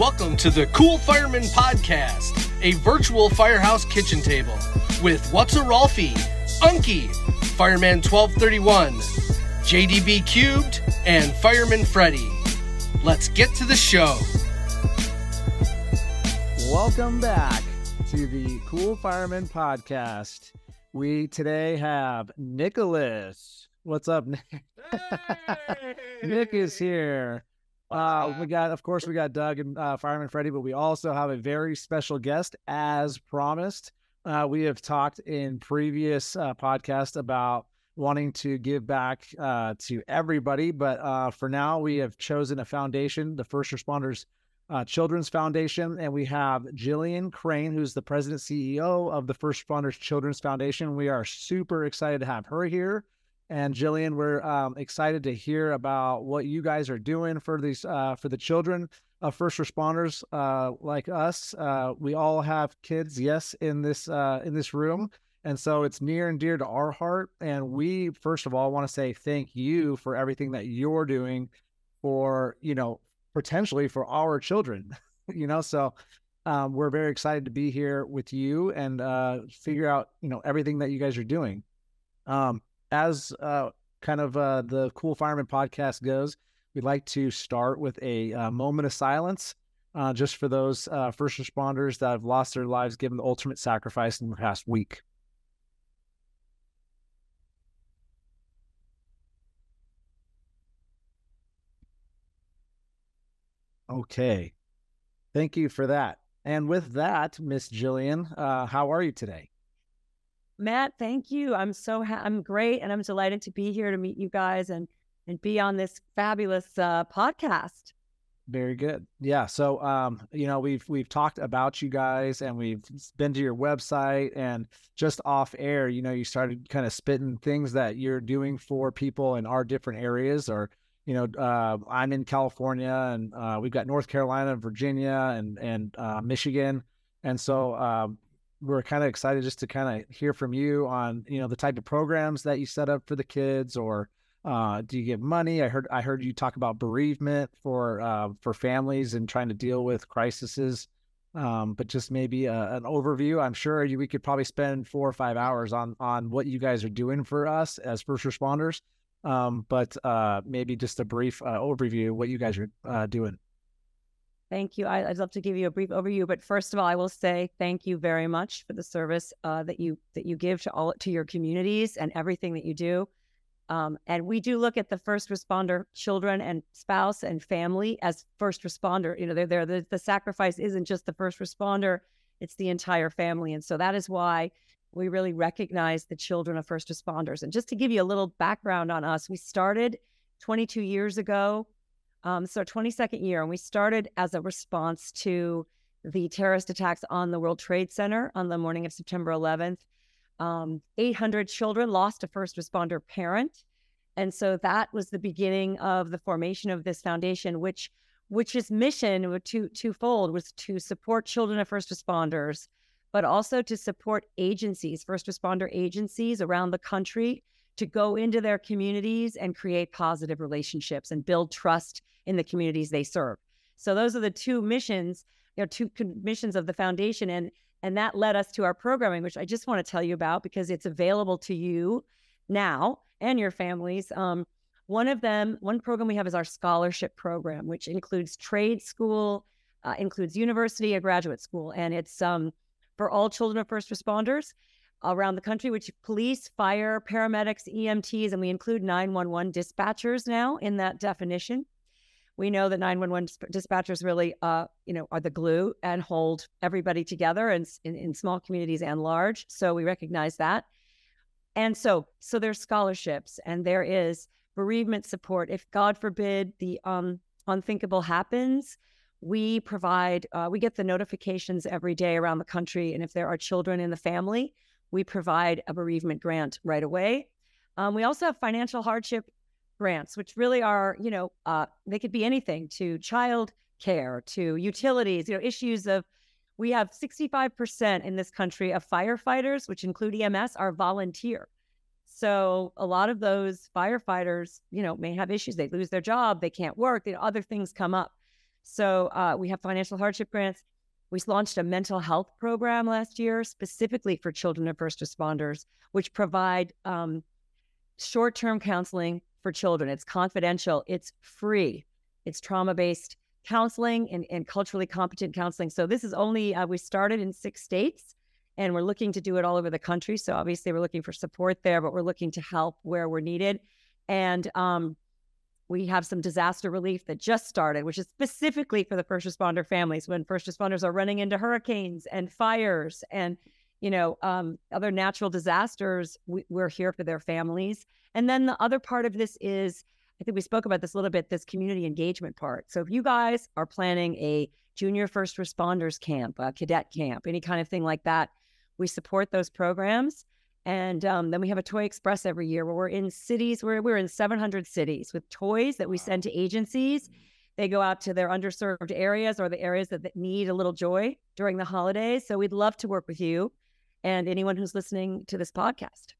Welcome to the Cool Fireman Podcast, a virtual firehouse kitchen table with What's a Rolfie, Unky, Fireman 1231, JDB Cubed, and Fireman Freddy. Let's get to the show. Welcome back to the Cool Fireman Podcast. We today have Nicholas. What's up, Nick? Nick is here. Uh, we got, of course, we got Doug and uh, Fireman Freddy, but we also have a very special guest, as promised. Uh, we have talked in previous uh, podcasts about wanting to give back uh, to everybody, but uh, for now, we have chosen a foundation, the First Responders uh, Children's Foundation, and we have Jillian Crane, who's the president CEO of the First Responders Children's Foundation. We are super excited to have her here. And Jillian, we're um, excited to hear about what you guys are doing for these uh, for the children of first responders uh, like us. Uh, we all have kids, yes, in this uh, in this room, and so it's near and dear to our heart. And we, first of all, want to say thank you for everything that you're doing for you know potentially for our children. you know, so um, we're very excited to be here with you and uh, figure out you know everything that you guys are doing. Um, as uh, kind of uh, the Cool Fireman podcast goes, we'd like to start with a uh, moment of silence uh, just for those uh, first responders that have lost their lives given the ultimate sacrifice in the past week. Okay. Thank you for that. And with that, Miss Jillian, uh, how are you today? Matt, thank you. I'm so ha- I'm great, and I'm delighted to be here to meet you guys and and be on this fabulous uh, podcast. Very good. Yeah. So, um, you know, we've we've talked about you guys, and we've been to your website, and just off air, you know, you started kind of spitting things that you're doing for people in our different areas, or you know, uh, I'm in California, and uh, we've got North Carolina, Virginia, and and uh, Michigan, and so um, we're kind of excited just to kind of hear from you on you know the type of programs that you set up for the kids or uh, do you give money? I heard i heard you talk about bereavement for uh, for families and trying to deal with crises um, but just maybe a, uh, an overview. I'm sure you, we could probably spend four or five hours on on what you guys are doing for us as first responders um, but uh, maybe just a brief uh, overview what you guys are uh, doing Thank you. I, would love to give you a brief overview, but first of all, I will say thank you very much for the service uh, that you that you give to all to your communities and everything that you do. Um, and we do look at the first responder children and spouse and family as first responder. You know, they're there. The, the sacrifice isn't just the first responder; it's the entire family. And so that is why we really recognize the children of first responders. And just to give you a little background on us, we started 22 years ago um, so, 22nd year, and we started as a response to the terrorist attacks on the World Trade Center on the morning of September 11th. Um, 800 children lost a first responder parent. And so that was the beginning of the formation of this foundation, which which's mission two, twofold was to support children of first responders, but also to support agencies, first responder agencies around the country to go into their communities and create positive relationships and build trust in the communities they serve. So those are the two missions, you know, two missions of the foundation, and and that led us to our programming, which I just want to tell you about because it's available to you now and your families. Um, one of them, one program we have is our scholarship program, which includes trade school, uh, includes university, a graduate school, and it's um, for all children of first responders around the country, which police, fire, paramedics, EMTs, and we include 911 dispatchers now in that definition. We know that 911 dispatchers really, uh, you know, are the glue and hold everybody together in, in, in small communities and large. So we recognize that. And so, so there's scholarships and there is bereavement support. If God forbid the um, unthinkable happens, we provide, uh, we get the notifications every day around the country. And if there are children in the family, we provide a bereavement grant right away. Um, we also have financial hardship grants, which really are, you know, uh, they could be anything to child care, to utilities, you know, issues of, we have 65% in this country of firefighters, which include EMS, are volunteer. So a lot of those firefighters, you know, may have issues. They lose their job, they can't work, you know, other things come up. So uh, we have financial hardship grants. We launched a mental health program last year specifically for children of first responders, which provide um, short term counseling for children. It's confidential, it's free, it's trauma based counseling and, and culturally competent counseling. So this is only, uh, we started in six states and we're looking to do it all over the country. So obviously we're looking for support there, but we're looking to help where we're needed. And um, we have some disaster relief that just started, which is specifically for the first responder families when first responders are running into hurricanes and fires and you know um, other natural disasters. We, we're here for their families. And then the other part of this is, I think we spoke about this a little bit, this community engagement part. So if you guys are planning a junior first responders camp, a cadet camp, any kind of thing like that, we support those programs. And um, then we have a Toy Express every year where we're in cities where we're in 700 cities with toys that we send to agencies. They go out to their underserved areas or the areas that, that need a little joy during the holidays. So we'd love to work with you and anyone who's listening to this podcast.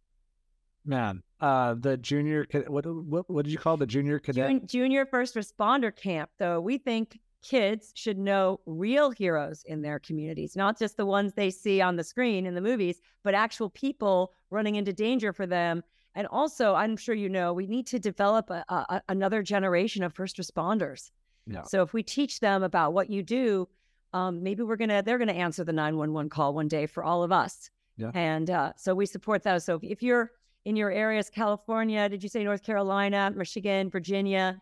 Man, uh, the junior what what what did you call the junior cadet? Junior first responder camp. Though we think kids should know real heroes in their communities, not just the ones they see on the screen in the movies, but actual people running into danger for them. And also, I'm sure you know, we need to develop a, a, another generation of first responders. Yeah. So if we teach them about what you do, um, maybe we're gonna they're gonna answer the 911 call one day for all of us. Yeah. And uh, so we support those. So if, you're in your areas, California, did you say North Carolina, Michigan, Virginia?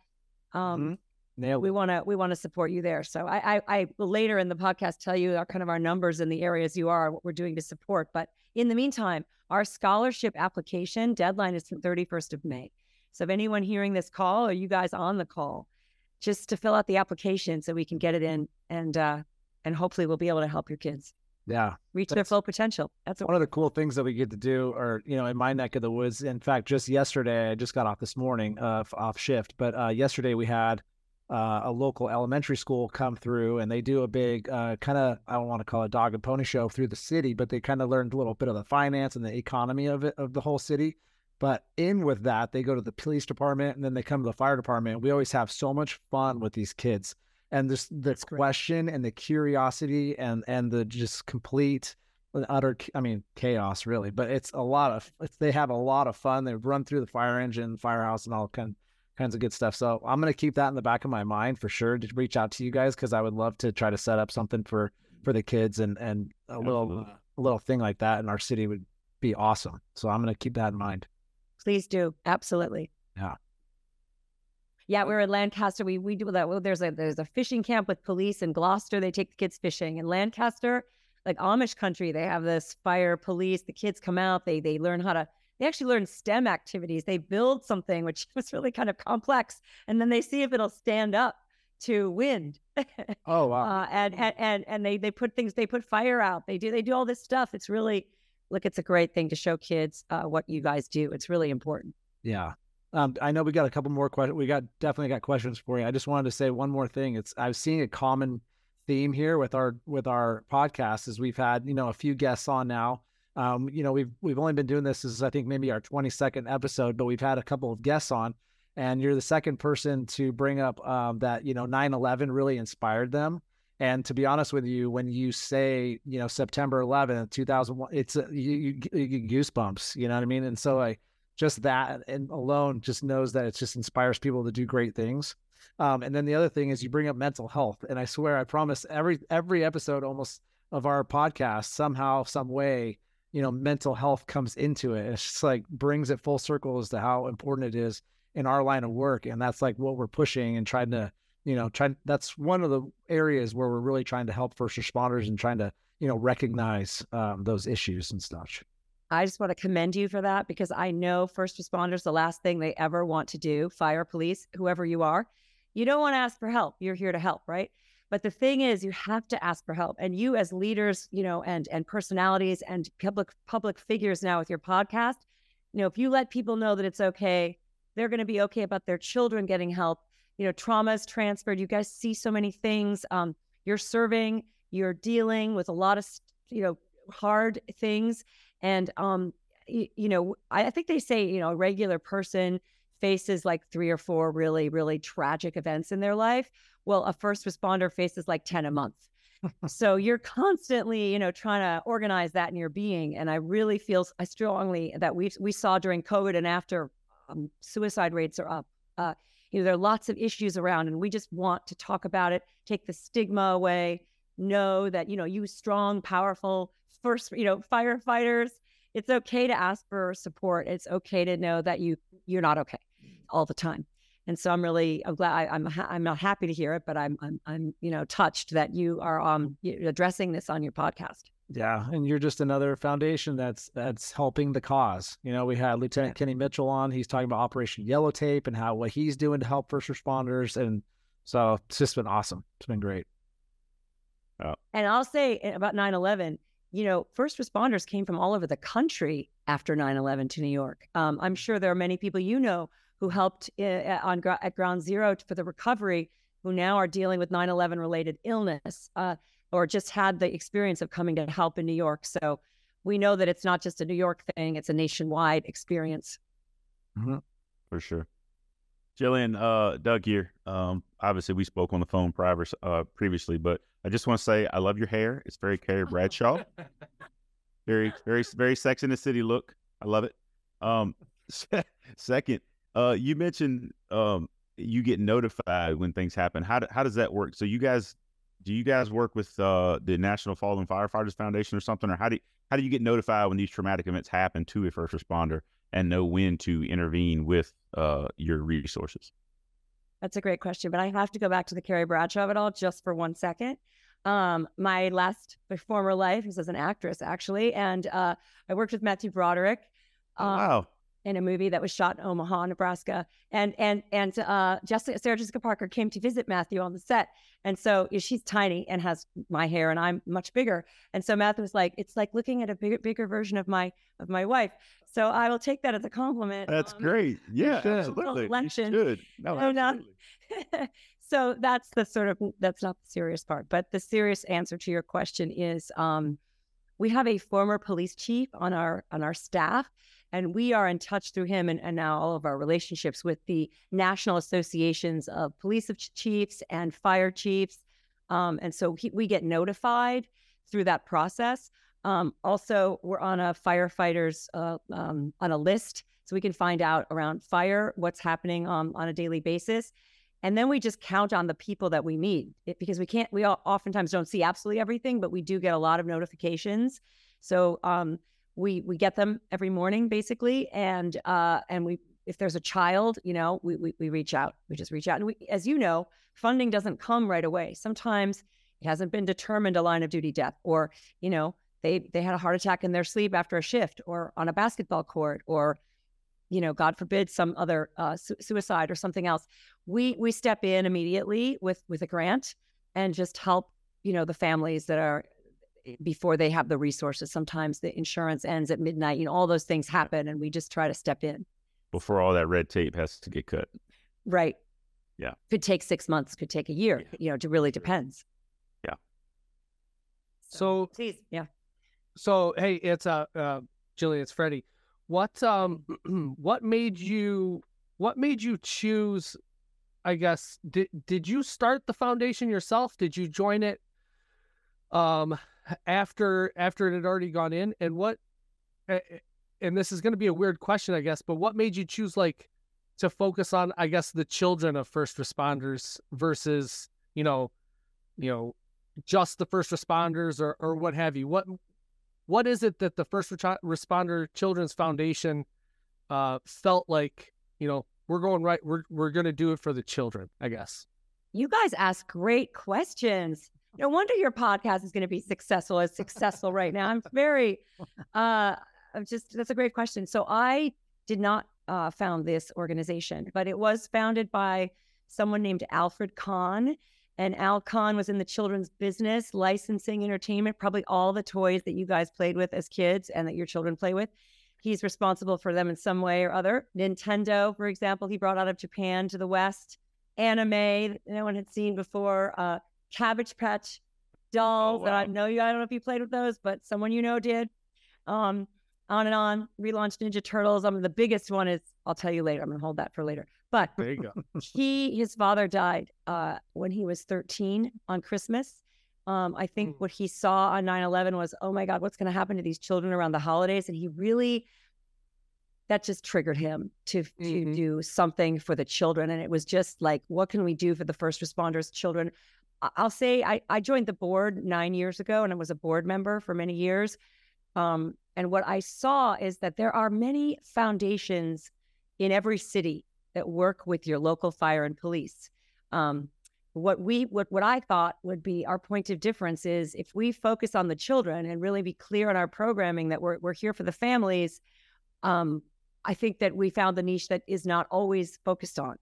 Um, mm-hmm. Nailed we want to we want to support you there. So I, I, I will later in the podcast tell you our kind of our numbers in the areas you are, what we're doing to support. But in the meantime, our scholarship application deadline is the 31st of May. So if anyone hearing this call or you guys on the call, just to fill out the application so we can get it in and uh, and hopefully we'll be able to help your kids. Yeah. Reach their full potential. That's one of the cool things that we get to do, or, you know, in my neck of the woods. In fact, just yesterday, I just got off this morning uh, off shift, but uh, yesterday we had uh, a local elementary school come through and they do a big uh, kind of I don't want to call it dog and pony show through the city, but they kind of learned a little bit of the finance and the economy of it of the whole city. But in with that, they go to the police department and then they come to the fire department. We always have so much fun with these kids, and this the That's question great. and the curiosity and and the just complete utter i mean chaos really but it's a lot of it's, they have a lot of fun they run through the fire engine firehouse and all kind kinds of good stuff. So I'm gonna keep that in the back of my mind for sure to reach out to you guys because I would love to try to set up something for for the kids and and a Absolutely. little a little thing like that in our city would be awesome. So I'm gonna keep that in mind. Please do. Absolutely. Yeah. Yeah, we're in Lancaster. We we do that. Well, there's a there's a fishing camp with police in Gloucester. They take the kids fishing. In Lancaster, like Amish country, they have this fire police. The kids come out. They they learn how to they actually learn STEM activities. They build something which was really kind of complex, and then they see if it'll stand up to wind. Oh wow! uh, and, and and and they they put things. They put fire out. They do they do all this stuff. It's really look. It's a great thing to show kids uh, what you guys do. It's really important. Yeah. Um, I know we got a couple more questions. We got definitely got questions for you. I just wanted to say one more thing. It's I've seen a common theme here with our with our podcast is we've had you know a few guests on now um, you know, we've we've only been doing this as I think maybe our 22nd episode, but we've had a couple of guests on, and you're the second person to bring up um, that you know 9/11 really inspired them. And to be honest with you, when you say you know September 11th, 2001, it's a, you, you, you goosebumps. You know what I mean? And so like just that and alone just knows that it just inspires people to do great things. Um, and then the other thing is you bring up mental health, and I swear I promise every every episode almost of our podcast somehow some way you know mental health comes into it it's just like brings it full circle as to how important it is in our line of work and that's like what we're pushing and trying to you know try that's one of the areas where we're really trying to help first responders and trying to you know recognize um, those issues and stuff I just want to commend you for that because I know first responders, the last thing they ever want to do, fire, police, whoever you are, you don't want to ask for help. You're here to help, right? But the thing is, you have to ask for help. And you, as leaders, you know, and and personalities and public public figures now with your podcast, you know, if you let people know that it's okay, they're going to be okay about their children getting help. You know, trauma is transferred. You guys see so many things. Um, you're serving. You're dealing with a lot of you know hard things, and um, you, you know, I, I think they say you know a regular person faces like three or four really, really tragic events in their life. Well, a first responder faces like 10 a month. so you're constantly, you know, trying to organize that in your being. And I really feel I strongly that we we saw during COVID and after um, suicide rates are up. Uh, you know, there are lots of issues around, and we just want to talk about it, take the stigma away, know that you know you strong, powerful first, you know, firefighters. It's okay to ask for support. It's okay to know that you you're not okay all the time. And so I'm really I'm glad I, am I'm, I'm not happy to hear it, but I'm I'm I'm you know touched that you are um addressing this on your podcast. Yeah, and you're just another foundation that's that's helping the cause. You know, we had Lieutenant Kenny Mitchell on. He's talking about Operation Yellow Tape and how what he's doing to help first responders, and so it's just been awesome. It's been great. Oh. And I'll say eh, about 9/11, you know, first responders came from all over the country after 9/11 to New York. Um, I'm sure there are many people you know who helped uh, on at Ground Zero for the recovery, who now are dealing with 9/11 related illness. Uh, or just had the experience of coming to help in New York. So we know that it's not just a New York thing, it's a nationwide experience. Mm-hmm. For sure. Jillian, uh, Doug here. Um, obviously, we spoke on the phone prior, uh, previously, but I just want to say I love your hair. It's very Carrie Bradshaw. very, very, very Sex in the City look. I love it. Um, second, uh, you mentioned um, you get notified when things happen. How, do, how does that work? So you guys do you guys work with uh, the National Fallen Firefighters Foundation or something, or how do you, how do you get notified when these traumatic events happen to a first responder and know when to intervene with uh, your resources? That's a great question, but I have to go back to the Carrie Bradshaw of it all just for one second. Um, my last my former life was as an actress, actually, and uh, I worked with Matthew Broderick. Um, oh, wow in a movie that was shot in Omaha, Nebraska. And and and uh, Jessica, Sarah Jessica Parker came to visit Matthew on the set, and so she's tiny and has my hair, and I'm much bigger. And so Matthew was like, "It's like looking at a bigger bigger version of my of my wife." So I will take that as a compliment. That's um, great. Yeah, absolutely. Election. Good. No, absolutely. so that's the sort of that's not the serious part, but the serious answer to your question is. Um, we have a former police chief on our on our staff and we are in touch through him and, and now all of our relationships with the national associations of police chiefs and fire chiefs. Um, and so he, we get notified through that process. Um, also, we're on a firefighters uh, um, on a list, so we can find out around fire what's happening um, on a daily basis, and then we just count on the people that we meet it, because we can't. We all, oftentimes don't see absolutely everything, but we do get a lot of notifications. So um, we we get them every morning basically and uh and we if there's a child you know we, we we reach out we just reach out and we as you know funding doesn't come right away. Sometimes it hasn't been determined a line of duty death or you know they they had a heart attack in their sleep after a shift or on a basketball court or you know god forbid some other uh, su- suicide or something else. We we step in immediately with with a grant and just help you know the families that are before they have the resources. Sometimes the insurance ends at midnight. You know, all those things happen, and we just try to step in before all that red tape has to get cut. Right. Yeah. Could take six months. Could take a year. Yeah. You know, it really depends. Yeah. So, so please, yeah. So hey, it's uh, uh Jillian, it's Freddie. What um, what made you what made you choose? I guess did did you start the foundation yourself? Did you join it um after after it had already gone in and what and this is going to be a weird question i guess but what made you choose like to focus on i guess the children of first responders versus you know you know just the first responders or or what have you? What what is it that the first responder children's foundation uh felt like you know we're going right we're we're going to do it for the children i guess? You guys ask great questions no wonder your podcast is going to be successful as successful right now. I'm very, uh, I'm just, that's a great question. So I did not uh, found this organization, but it was founded by someone named Alfred Kahn. And Al Kahn was in the children's business, licensing entertainment, probably all the toys that you guys played with as kids and that your children play with. He's responsible for them in some way or other. Nintendo, for example, he brought out of Japan to the West. Anime no one had seen before. Uh, Cabbage Patch dolls oh, wow. that I know you. I don't know if you played with those, but someone you know did. Um, on and on. Relaunched Ninja Turtles. I mean, the biggest one is I'll tell you later. I'm gonna hold that for later. But There you go. he his father died uh, when he was 13 on Christmas. Um, I think Mm. what he saw on 9/11 was, oh my God, what's going to happen to these children around the holidays? And he really that just triggered him to to Mhm. do something for the children. And it was just like, what can we do for the first responders, children? I'll say I, I joined the board nine years ago and I was a board member for many years. Um, and what I saw is that there are many foundations in every city that work with your local fire and police. Um, what we what what I thought would be our point of difference is if we focus on the children and really be clear in our programming that we're we're here for the families. Um, I think that we found the niche that is not always focused on.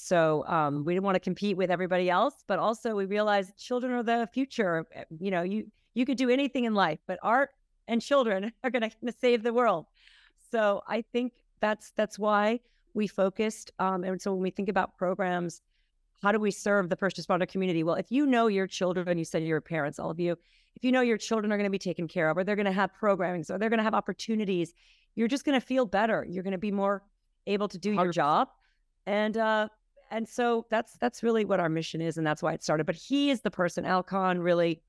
So um, we didn't want to compete with everybody else, but also we realized children are the future. Uh, You know, you you could do anything in life, but art and children are going to save the world. So I think that's that's why we focused. Um, and so when we think about programs, how do we serve the first responder community? Well, if you know your children, you said your parents, all of you, if you know your children are going to be taken care of, or they're going to have programming, so they're going to have opportunities, you're just going to feel better. You're going to be more able to do your 100%. job, and uh, and so that's that's really what our mission is, and that's why it started. But he is the person, Al Kahn, really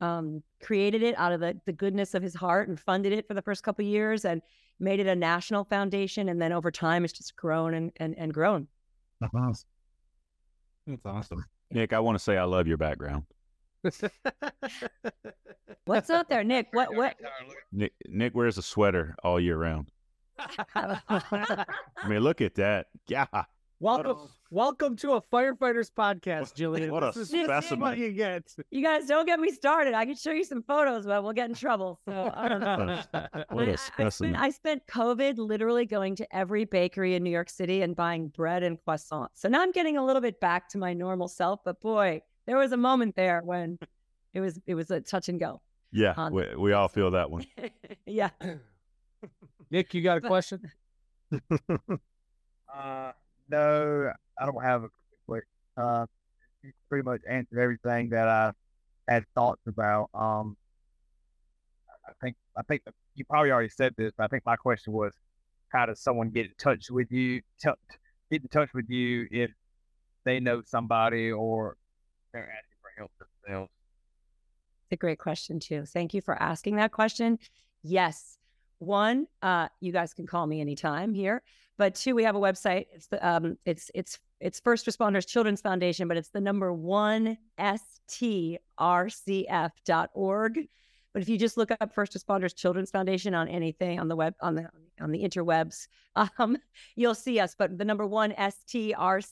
um, created it out of the, the goodness of his heart and funded it for the first couple of years and made it a national foundation. And then over time, it's just grown and, and, and grown. That's awesome. Nick, I want to say I love your background. What's up there, Nick? What, what? Nick, Nick wears a sweater all year round. I mean, look at that. Yeah. Welcome, welcome to a firefighters podcast, Jillian. What a This is specimen. what you get. you guys don't get me started. I can show you some photos, but we'll get in trouble. So I don't know. What I- a I- specimen. I spent, I spent COVID literally going to every bakery in New York City and buying bread and croissants. So now I'm getting a little bit back to my normal self. But boy, there was a moment there when it was it was a touch and go. Yeah, on- we, we all feel that one. yeah. Nick, you got a question? Uh, no, I don't have a quick. Uh, pretty much answered everything that I had thoughts about. Um, I think I think you probably already said this, but I think my question was, how does someone get in touch with you? T- get in touch with you if they know somebody or they're asking for help themselves. It's a great question too. Thank you for asking that question. Yes. One, uh, you guys can call me anytime here. But two, we have a website. It's the um, it's it's it's First Responders Children's Foundation, but it's the number one strcf.org. But if you just look up First Responders Children's Foundation on anything on the web on the on the interwebs, um, you'll see us. But the number one strcf.org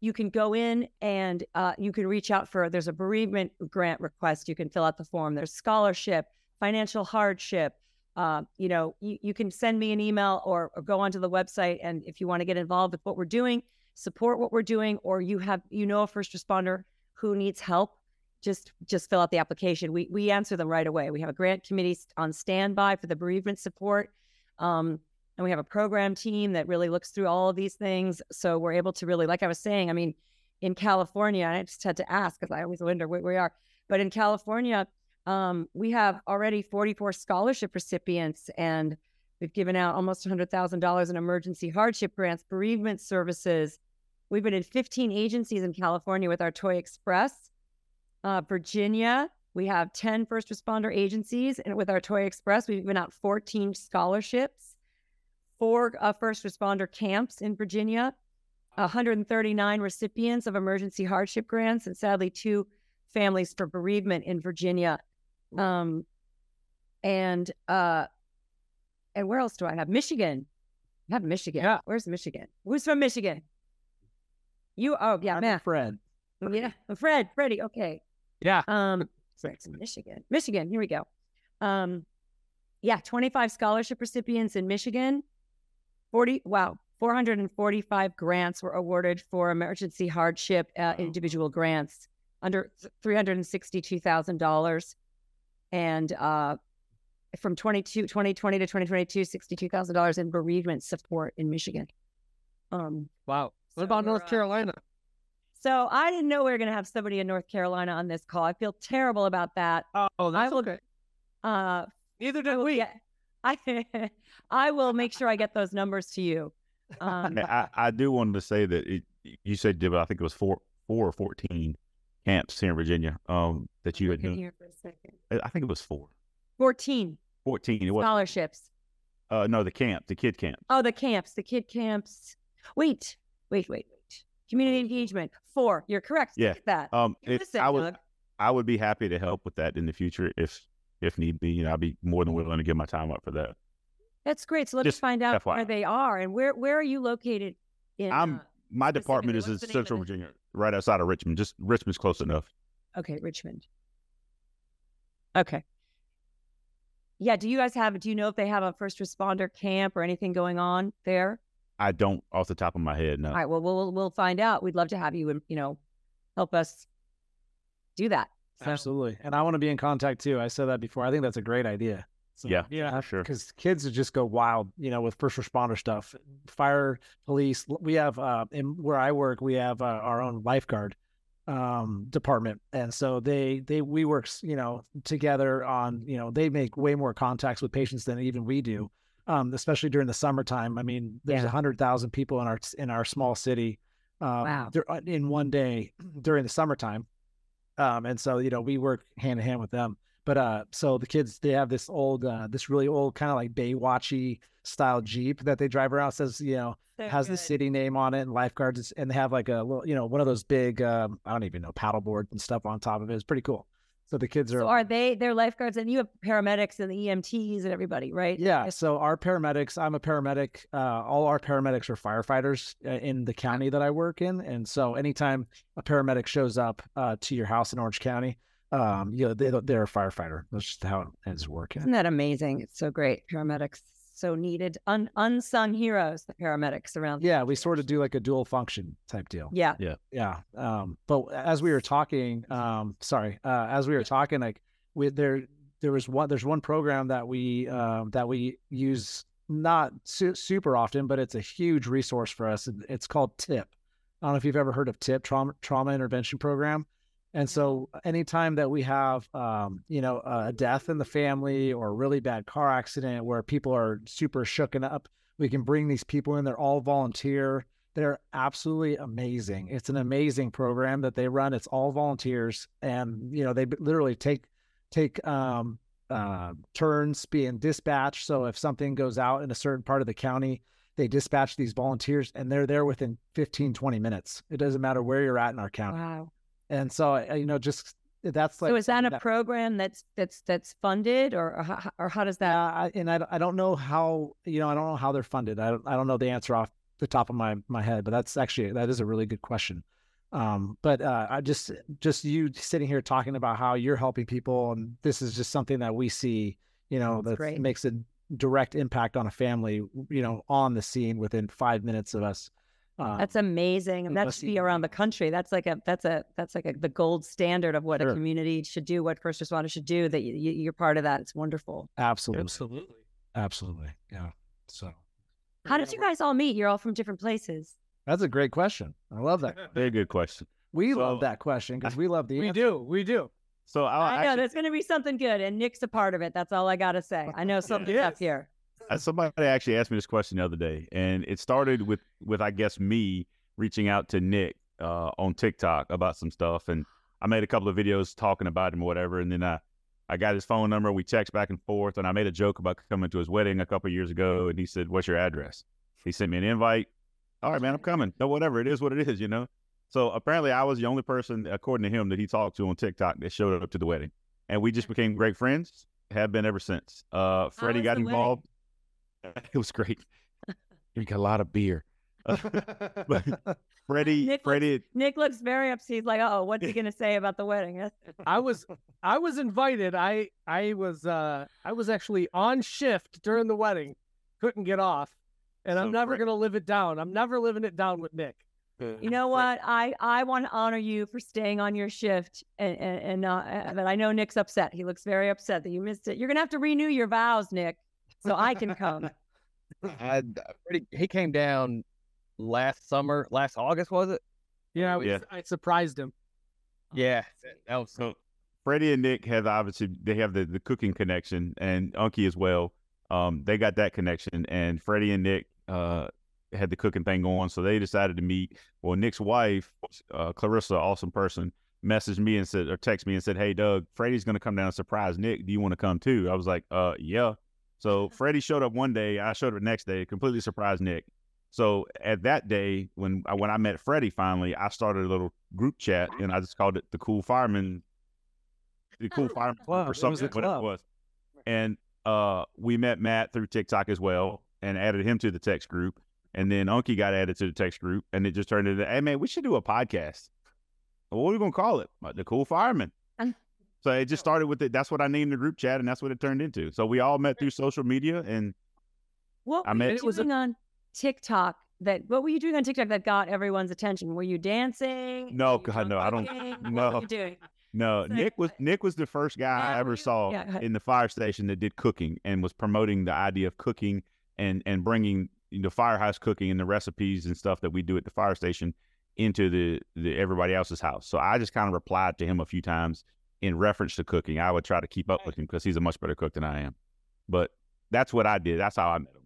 you can go in and uh, you can reach out for there's a bereavement grant request you can fill out the form there's scholarship financial hardship uh, you know you, you can send me an email or, or go onto the website and if you want to get involved with what we're doing support what we're doing or you have you know a first responder who needs help just just fill out the application. We we answer them right away. We have a grant committee on standby for the bereavement support um, and we have a program team that really looks through all of these things so we're able to really like i was saying i mean in california i just had to ask because i always wonder where we are but in california um, we have already 44 scholarship recipients and we've given out almost $100000 in emergency hardship grants bereavement services. We've been in 15 agencies in california with our toy express. Uh, virginia we have 10 first responder agencies and with our toy express we've given out 14 scholarships. Four uh, first responder camps in Virginia, 139 recipients of emergency hardship grants, and sadly, two families for bereavement in Virginia. Um, and uh, and where else do I have? Michigan. I have Michigan. Yeah. Where's Michigan? Who's from Michigan? You? Oh, yeah, I'm Matt. Fred. Yeah, Fred. Freddie. Okay. Yeah. Um, so it's Michigan. Michigan. Here we go. Um, yeah, 25 scholarship recipients in Michigan. 40. Wow, 445 grants were awarded for emergency hardship uh, individual grants under $362,000. And uh, from 22, 2020 to 2022, $62,000 in bereavement support in Michigan. Um, Wow. What So about North uh, Carolina? so I didn't know we were going to have somebody in North Carolina on this call. I feel terrible about that. Oh, that's will- okay. Uh, Neither I did will we. get- I I will make sure I get those numbers to you. Um, I, I do want to say that it, you said, Dib, I think it was four, four or fourteen camps here in Virginia. Um, that you had done. here for a second. I think it was four. 14 14. It was scholarships. uh no the camp, the kid camp. Oh, the camps, the kid camps. Wait, wait, wait, wait. Community engagement. Four. You're correct. Yeah. That. Um, listening, I would Doug. I would be happy to help with that in the future if if need be. You know, I'd be more than willing to give my time up for that. That's great. So let's just find out where they are and where where are you located in I'm uh, my department is in what's the name of Central? Virginia, right outside of Richmond. Just Richmond's close enough. Okay, Richmond. Okay. Yeah, do you guys have do you know if they have a first responder camp or anything going on there? I don't off the top of my head. No. All right, well we'll we'll find out. We'd love to have you and you know help us do that. So- Absolutely. And I want to be in contact too. I said that before. I think that's a great idea. So, Yeah, Yeah. sure. Because kids would just go wild, you know, with first responder stuff, fire, police. We have, uh, in where I work, we have uh, our own lifeguard um, department, and so they they we work, you know, together on, you know, they make way more contacts with patients than even we do, um, especially during the summertime. I mean, there's a Yeah. hundred thousand people in our in our small city, um, Wow. uh, in one day during the summertime. Um, and so, you know, we work hand in hand with them. But uh, so the kids they have this old, uh, this really old kind of like Baywatchy style Jeep that they drive around. It says, you know, So has the city name on it and lifeguards, and they have like a little, you know, one of those big, um, I don't even know, paddleboard and stuff on top of it. It's pretty cool. So the kids are, So are they they're lifeguards and you have paramedics and the EMTs and everybody, right? yeah. So our paramedics, I'm a paramedic. Uh, all our paramedics are firefighters uh, in the county that I work in, and so anytime a paramedic shows up uh, to your house in Orange County, um, you know, they, they're a firefighter. That's just how it is working. Isn't that amazing? It's so great. Paramedics so needed. Un- unsung heroes, the paramedics around. Yeah, we sort of do like a dual function type deal. Yeah. Yeah. Yeah. Um, but as we were talking, um, sorry, uh, as we were talking, like we there there was one there's one program that we um, that we use not su- super often, but it's a huge resource for us. It's called TIP. I don't know if you've ever heard of TIP trauma trauma intervention program. And so anytime that we have, um, you know, a death in the family or a really bad car accident where people are super shooken up, we can bring these people in. They're all volunteer. They're absolutely amazing. It's an amazing program that they run. It's all volunteers, and you know they literally take take um, uh, turns being dispatched. So if something goes out in a certain part of the county, they dispatch these volunteers, and they're there within 15, 20 minutes. It doesn't matter where you're at in our county. Wow. And so uh, you know, just that's like so is that a program that's that's that's funded or or how, or how does that? I, and I, I don't know how you know I don't know how they're funded. I don't I don't know the answer off the top of my my head, but that's actually that is a really good question. Um, but uh, I just just you sitting here talking about how you're helping people, and this is just something that we see, you know, That's that great. makes a direct impact on a family, you know, on the scene within five minutes of us. Um, That's amazing, and that should be around the country. That's like a that's a that's like a, the gold standard of what Sure. a community should do, what first responders should do. That you, you, you're part of that. It's wonderful. absolutely, Absolutely. absolutely, yeah. So How did you guys all meet? You're all from different places. that's a great question. I love that. Very good question. We So- love that question because we love the We answer. do. We do. So I'll I know actually- there's going to be something good, and Nick's a part of it. That's all I got to say. I know something's Yes. up here. Uh, somebody actually asked me this question the other day, and it started with with I guess me reaching out to Nick uh, on TikTok about some stuff, and I made a couple of videos talking about him or whatever, and then I I got his phone number, we text back and forth, and I made a joke about coming to his wedding a couple of years ago, and he said, "What's your address?" He sent me an invite. All right, man, I'm coming. No, whatever it is, what it is, you know. So apparently, I was the only person, according to him, that he talked to on TikTok that showed up to the wedding, and we just became great friends. Have been ever since. Uh, Freddie got involved. wedding? Involved. It was great. We got a lot of beer. but Freddie, Nick Freddie, Nick looks very upset. He's like, "Oh, what's he going to say about the wedding?" I was I was invited. I I was uh I was actually on shift during the wedding. Couldn't get off. And I'm never Fre- going to live it down. I'm never living it down with Nick. You know what? I I want to honor you for staying on your shift, and and, and uh, uh, but I know Nick's upset. He looks very upset that you missed it. You're gonna have to renew your vows, Nick, so I can come. I, Freddie, he came down last summer, last August was it? Yeah, I, was- Yeah. I surprised him. Yeah, that was so Freddie and Nick have obviously they have the, the cooking connection, and Unky as well. Um, they got that connection, and Freddie and Nick uh had the cooking thing going, so they decided to meet. Well, Nick's wife, uh, Clarissa, awesome person, messaged me and said or text me and said, "Hey, Doug, Freddie's going to come down and surprise Nick. Do you want to come too?" I was like, "Uh, yeah." So Freddie showed up one day. I showed up the next day. Completely surprised Nick. So at that day, when I, when I met Freddie finally, I started a little group chat and I just called it the Cool Fireman, the Cool Fireman Club. or something, whatever it was. And uh, we met Matt through TikTok as well and added him to the text group. And then Unky got added to the text group, and it just turned into, hey man, we should do a podcast. Well, what are we gonna call it? Uh, The Cool Fireman. So it just started with it. That's what I named the group chat, and that's what it turned into. So we all met through social media, and What I were met- you It was doing on TikTok? That what were you doing on TikTok that got everyone's attention? Were you dancing? No, Were you God, no, I don't- cooking? What no. were you doing? No, So, Nick was Nick was the first guy Yeah, I ever you- saw yeah, in the fire station that did cooking and was promoting the idea of cooking and and bringing the firehouse cooking and the recipes and stuff that we do at the fire station into the, the everybody else's house. So I just kind of replied to him a few times in reference to cooking. I would try to keep up with him because he's a much better cook than I am. But that's what I did. That's how I met him.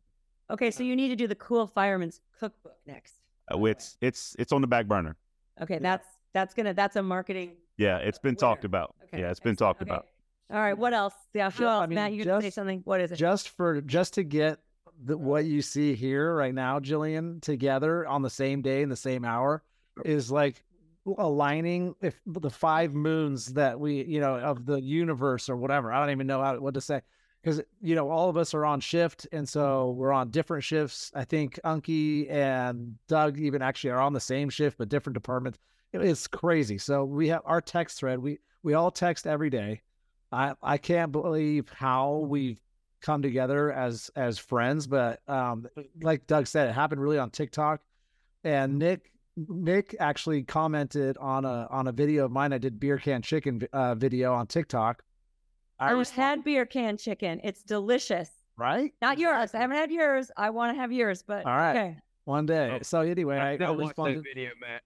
Okay, so you need to do the Cool Fireman's Cookbook next. Uh, It's it's it's on the back burner. Okay, that's that's gonna that's a marketing. Yeah, it's been talked about. Okay, Yeah, it's been excellent. talked Okay. about. All right, what else? Yeah, who Ju- I mean, Matt, you gonna say just- something? What is it? just for just to get the, what you see here right now, Jillian, together on the same day in the same hour is like aligning if the five moons that we you know of the universe or whatever. I don't even know how what to say because you know all of us are on shift and so we're on different shifts. I think Unky and Doug even actually are on the same shift but different departments. It- It's crazy. So we have our text thread. We we all text every day. I I can't believe how we've come together as as friends. But um, like Doug said, it happened really on TikTok. And Nick Nick actually commented on a on a video of mine. I did beer can chicken uh, video on TikTok. I was had beer can chicken. It's delicious. right Not yours. I haven't had yours. I want to have yours, but All right. okay. one day. Oh, so anyway, I, I still watch that responded. video, Matt.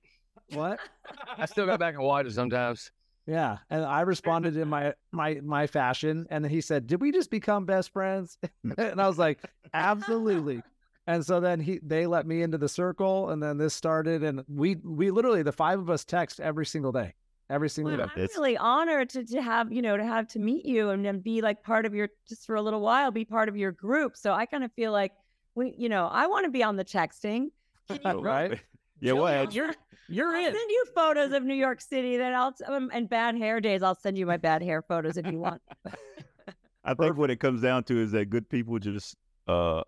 What? I still go back and watch it sometimes. Yeah, and I responded in my my my fashion, and he said, "Did we just become best friends?" and I was like, "Absolutely." And so then he they let me into the circle, and then this started, and we we literally the five of us text every single day, every single Well, day. I'm It's- really honored to, to have you know to have to meet you and then be like part of your just for a little while be part of your group. So I kind of feel like we you know I want to be on the texting. Can you- Right? Yeah, well, You're you're I'll in. send you photos of New York City. Then I'll um, and bad hair days. I'll send you my bad hair photos if you want. I think what it comes down to is that good people just uh,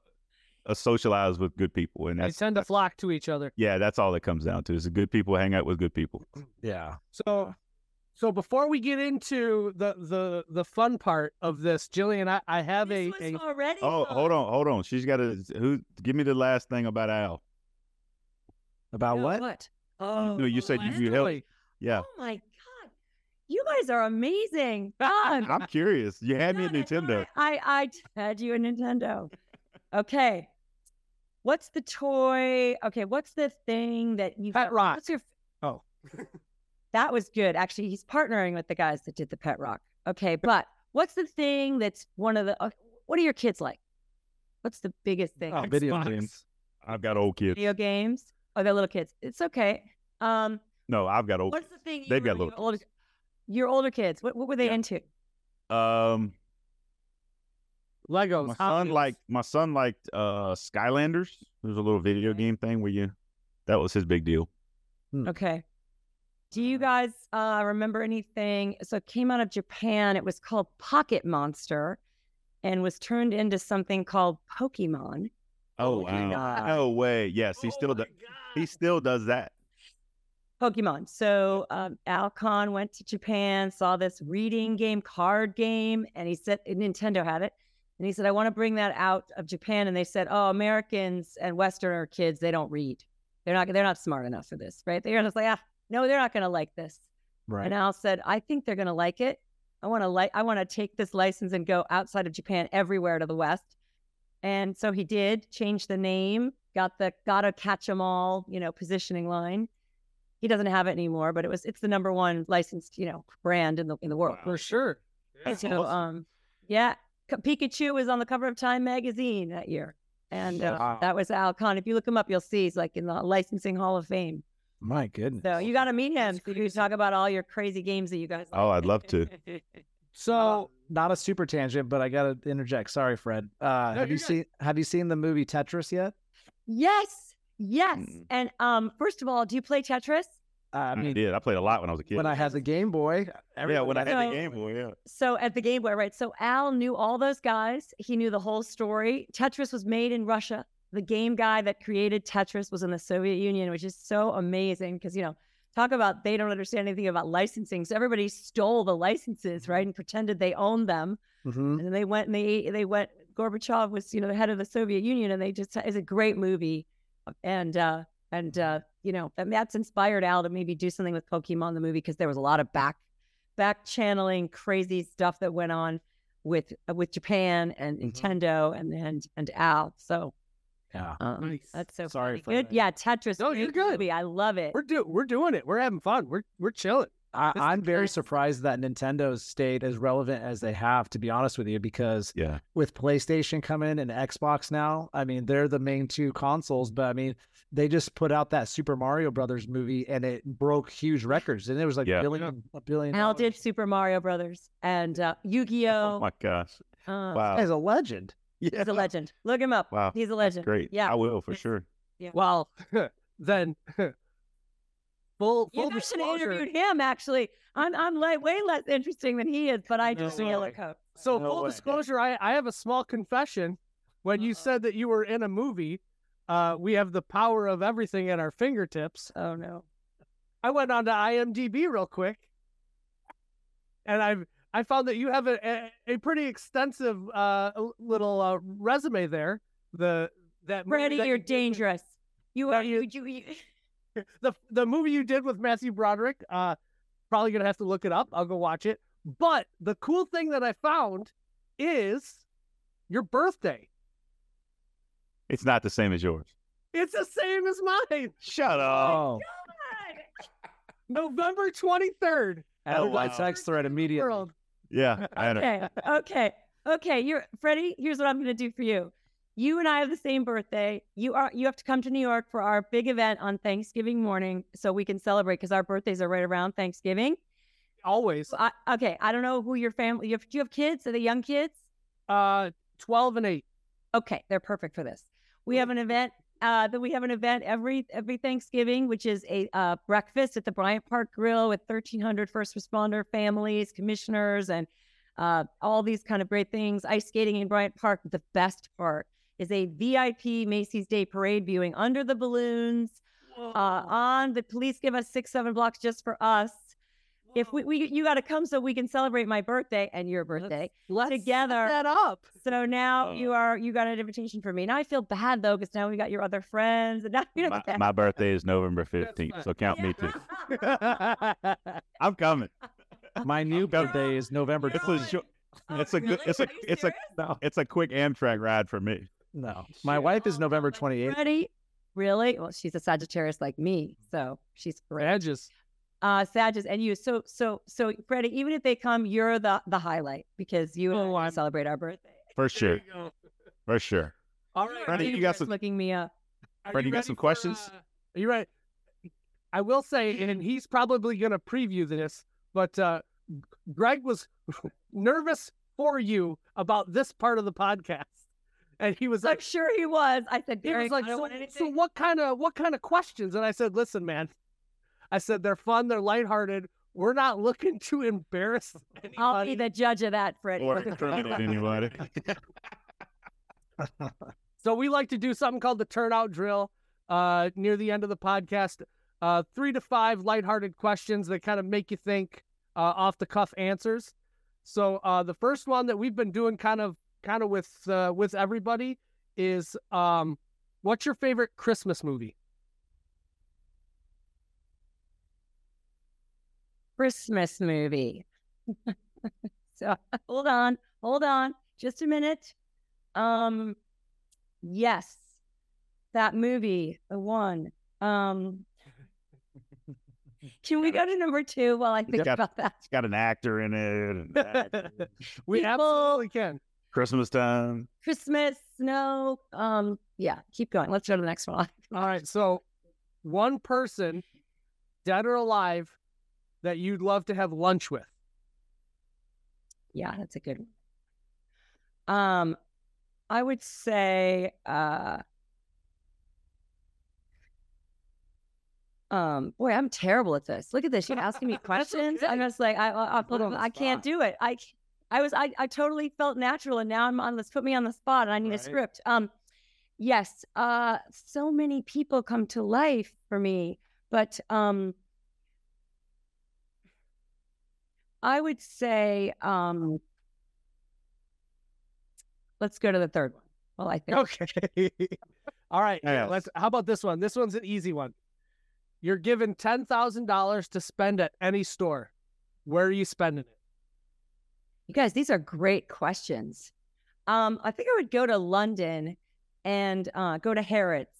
uh socialize with good people, and They that's tend to flock to each other. yeah, that's all it comes down to. Is the good people hang out with good people. Yeah. So, so before we get into the the the fun part of this, Jillian, I, I have This a, was a already. Oh, fun. hold on, hold on. She's got to who? Give me the last thing about Al. About Yeah, what? What? Oh, No, you said you, you helped. Yeah, Oh my god, you guys are amazing. God. I'm curious. You had me a God, I thought Nintendo. I, I I had you a Nintendo. Okay. What's the toy? Okay, what's the thing that you Pet Rock. What's your Oh. that was good. Actually, he's partnering with the guys that did the Pet Rock. Okay, but what's the thing that's one of the uh, what are your kids like? What's the biggest thing? Oh, video Xbox. games. I've got old kids. Video games? Oh, they're little kids. It's okay. Um, No, I've got old. what's the thing? They've got were- you little older, your older kids. What what were they Yeah. into? Um, Legos. my son Wheels. liked my son liked uh Skylanders. There's a little video Okay. game thing where you that was his big deal. Okay. Do you guys uh, remember anything? So it came out of Japan. It was called Pocket Monster and was turned into something called Pokemon. Oh my wow! No way. Yes, he still does. He still does that. Pokemon. So um, Al Kahn went to Japan, saw this reading game, card game, and he said Nintendo had it. And he said, I want to bring that out of Japan. And they said, Oh, Americans and Westerner kids, they don't read. They're not they're not smart enough for this, right? They're just like, ah, no, they're not gonna like this. Right. And Al said, I think they're going to like it. I want to like, I want to take this license and go outside of Japan everywhere to the West. And so he did change the name, got the gotta catch 'em all, you know, positioning line. He doesn't have it anymore, but it was it's the number one licensed you know brand in the in the world. For sure. That's so awesome. um, yeah, K- Pikachu was on the cover of Time magazine that year, and uh, Wow. that was Al Kahn. If you look him up, you'll see he's like in the licensing Hall of Fame. My goodness. So you got to meet him. So you can talk about all your crazy games that you guys. Oh, I'd love to. So not a super tangent, but I gotta interject. Sorry, Fred. Uh, No, have you good. seen Have you seen the movie Tetris yet? yes, yes. Mm. And um, first of all, do you play Tetris? Uh, I I, mean, did. I played a lot when I was a kid. when I had the Game Boy, yeah, when I had So- the Game Boy, yeah. So at the Game Boy, right? So Al knew all those guys. He knew the whole story. Tetris was made in Russia. The game guy that created Tetris was in the Soviet Union, which is so amazing because you know, talk about they don't understand anything about licensing. So everybody stole the licenses, right, and pretended they owned them. Mhm. And then they went and they they went. Gorbachev was you know the head of the Soviet Union, and they just it's a great movie, and uh and uh you know and that's inspired Al to maybe do something with Pokemon the movie because there was a lot of back back channeling crazy stuff that went on with uh, with Japan and Mhm. Nintendo and and and Al. So Yeah. um, Nice. that's so Sorry funny. for good. that. Yeah, Tetris. No, you're great good. movie. I love it. We're do we're doing it. We're having fun. We're we're chilling. I, I'm very nice. surprised that Nintendo's stayed as relevant as they have, to be honest with you, because Yeah. with PlayStation coming and Xbox now, I mean, they're the main two consoles, but I mean, they just put out that Super Mario Brothers movie and it broke huge records. And it was like Yeah. a billion, a billion. Al did. Super Mario Brothers and uh, Yu-Gi-Oh. Oh my gosh. uh, Wow. He's a legend. Yeah. He's a legend. Look him up. Wow. He's a legend. Great. Yeah. I will for It's- sure. Well, then full You full guys should have interviewed him. Actually, I'm I'm like way less interesting than he is, but I just No feel way. a coat. So No full way. disclosure, I, I have a small confession. When you said that you were in a movie, uh, we have the power of everything at our fingertips. Oh no. I went on to IMDb real quick, and I've I found that you have a a, a pretty extensive uh, little uh, resume there. The that that you're you dangerous. You are you- you, you, you the the movie you did with Matthew Broderick. Uh, probably gonna have to look it up. I'll go watch it. But the cool thing that I found is your birthday. It's not the same as yours. It's the same as mine. Shut up. Oh, November 23rd. add a Oh, white wow. text thread immediately. World. Yeah. I know. Okay, okay, okay. You're Freddie. Here's what I'm going to do for you. You and I have the same birthday. You are. You have to come to New York for our big event on Thanksgiving morning, so we can celebrate because our birthdays are right around Thanksgiving. Always. I, okay, I don't know who your family. You have, do you have kids? Are they young kids? Uh, 12 and 8. Okay, they're perfect for this. We have an event. Uh, that we have an event every every Thanksgiving, which is a uh, breakfast at the Bryant Park Grill with 1,300 first responder families, commissioners, and uh, all these kind of great things. Ice skating in Bryant Park. The best part is a VIP Macy's Day Parade viewing under the balloons. Uh, on the police give us six seven blocks just for us. If we, oh. we you got to come so we can celebrate my birthday and your birthday. Let's set together. that up. So now Oh. you are you got an invitation for me. Now I feel bad though because now we got your other friends and now you know My, my birthday is November 15th, so count me too. I'm coming. My new birthday is November. It's a short, it's a good, it's a, it's a, No, it's a quick Amtrak ride for me. no. My wife is oh, November 28th. Ready? Really? Well, she's a Sagittarius like me, so she's great. Edges. Uh, Sagittarius and you. So so so Freddie, even if they come, you're the the highlight because you and Oh, I I'm- celebrate our birthday. For sure. For sure. All right. Freddie, you got some- looking me up. Are Fred, you got ready some for, questions? uh, are you right? I will say, and he's probably going to preview this, but uh, Greg was nervous for you about this part of the podcast, and he was I'm like, sure he was. I said, he was like, so, so what kind of what kind of questions? And I said, listen, man, I said they're fun, they're lighthearted. We're not looking to embarrass anybody. I'll be the judge of that, Freddie. Or incriminate anybody. So we like to do something called the turnout drill uh, near the end of the podcast. Uh, three to five lighthearted questions that kind of make you think, uh, off the cuff answers. So uh, the first one that we've been doing kind of kind of with uh, with everybody is um, what's your favorite Christmas movie? Christmas movie. so hold on, hold on, just a minute. Um, yes, that movie, the one. Um, Can we go to number two while I think got- about that? It's got an actor in it. and an actor. we People- absolutely can. Christmas time. Christmas, snow. Um, yeah, keep going. Let's go to the next one. All right. So, one person, dead or alive, that you'd love to have lunch with. Yeah, that's a good one. Um, I would say, uh, um, boy, I'm terrible at this. Look at this. You're asking me questions. I'm just like, I, I, I, on I can't do it. i i was, I, I totally felt natural, and now I'm on this. Put me on the spot, and I need a script. Um, yes. Uh, so many people come to life for me, but um, I would say, um, let's go to the third one. Well, I think Okay. All right. Yes. Let's. How about this one? This one's an easy one. You're given ten thousand dollars to spend at any store. Where are you spending it? you guys, these are great questions. Um, I think I would go to London and uh, go to Harrods.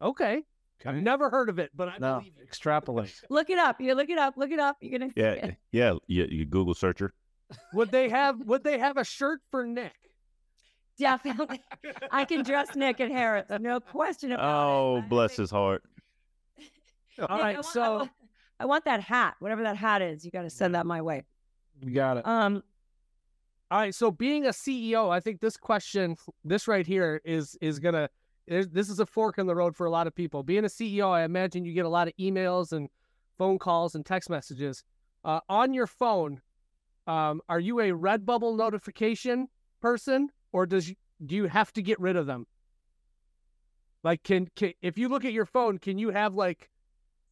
Okay. I've never heard of it, but I No, believe you. extrapolate. Look it up. You look it up. Look it up. You're gonna Yeah, it. yeah. You, you Google searcher. Would they have? Would they have a shirt for Nick? Definitely. I can dress Nick and Harrods. No question about it. Oh, bless his heart. All Nick, right. I want, I So want, I want that hat, whatever that hat is. You got to send that my way. You got it. Um, All right, so being a CEO, I think this question, this right here, is is gonna. This is a fork in the road for a lot of people. Being a CEO, I imagine you get a lot of emails and phone calls and text messages. Uh, on your phone, um, are you a red bubble notification person, or does you, do you have to get rid of them? Like, can, can if you look at your phone, can you have like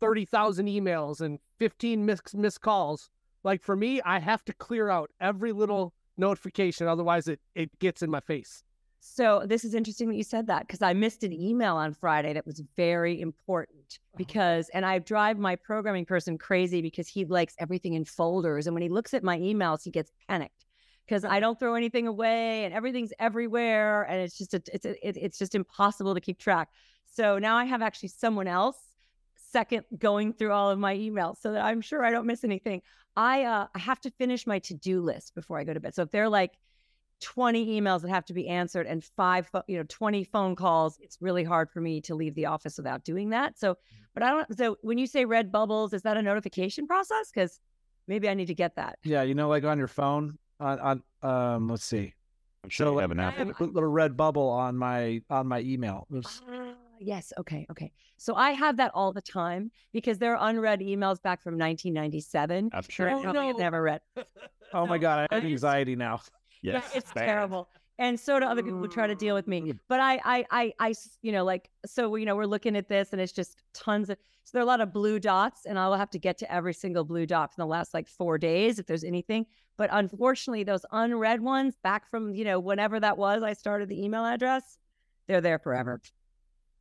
thirty thousand emails and fifteen missed missed calls? Like for me, I have to clear out every little notification, otherwise it it gets in my face. So this is interesting that you said that because I missed an email on Friday that was very important because, and I drive my programming person crazy because he likes everything in folders, and when he looks at my emails, he gets panicked because I don't throw anything away and everything's everywhere, and it's just a, it's a, it, it's just impossible to keep track. So now I have actually someone else second going through all of my emails so that I'm sure I don't miss anything. I uh, I have to finish my to do list before I go to bed. So if they're like 20 emails that have to be answered and five, you know, 20 phone calls, it's really hard for me to leave the office without doing that. So, but I don't, so when you say red bubbles, is that a notification process? Because maybe I need to get that. Yeah, you know, like on your phone, on, on um, let's see, I'm sure So, you like, have an I app. have- little, little red bubble on my on my email. There's- Ah, yes. Okay. Okay. So I have that all the time because there are unread emails back from 1997. I'm sure. I Oh, probably have never read. oh my god, I have I used- anxiety now. Yes, it's bad. terrible. And so do other people who try to deal with me. But I, I, I, I, you know, like, so, you know, we're looking at this and it's just tons of, so there are a lot of blue dots and I'll have to get to every single blue dot in the last like four days if there's anything. But unfortunately, those unread ones back from, you know, whenever that was, I started the email address, they're there forever.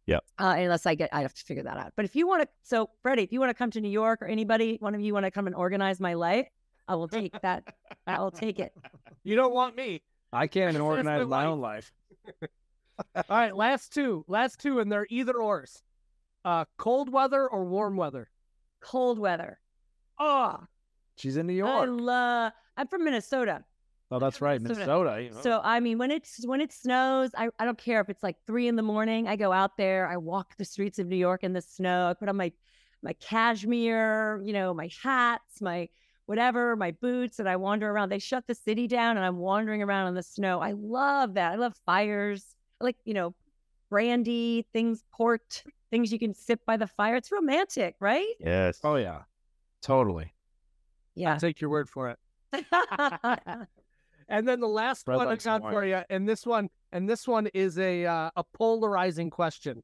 Yeah. Uh, unless I get, I have to figure that out. But if you want to, so Freddie, if you want to come to New York or anybody, one of you want to come and organize my life, I will take that. I will take it. You don't want me. I can't even organize my my own life. All right, last two, last two, and they're either ors. Uh, cold weather or warm weather. Cold weather. Oh, She's in New York. I York. love. I'm from Minnesota, oh, that's right, Minnesota. Minnesota. you know. so I mean, when it's when it snows, I, I don't care if it's like three in the morning. I go out there. I walk the streets of New York in the snow. I put on my my cashmere, you know, my hats, my whatever, my boots, and I wander around. They shut the city down, and I'm wandering around in the snow. I love that. I love fires. I like you know, brandy things, port things you can sip by the fire. It's romantic, right? Yes. oh yeah, totally. Yeah. I take your word for it. And then the last Red one I got for you, and this one, and this one is a uh, a polarizing question.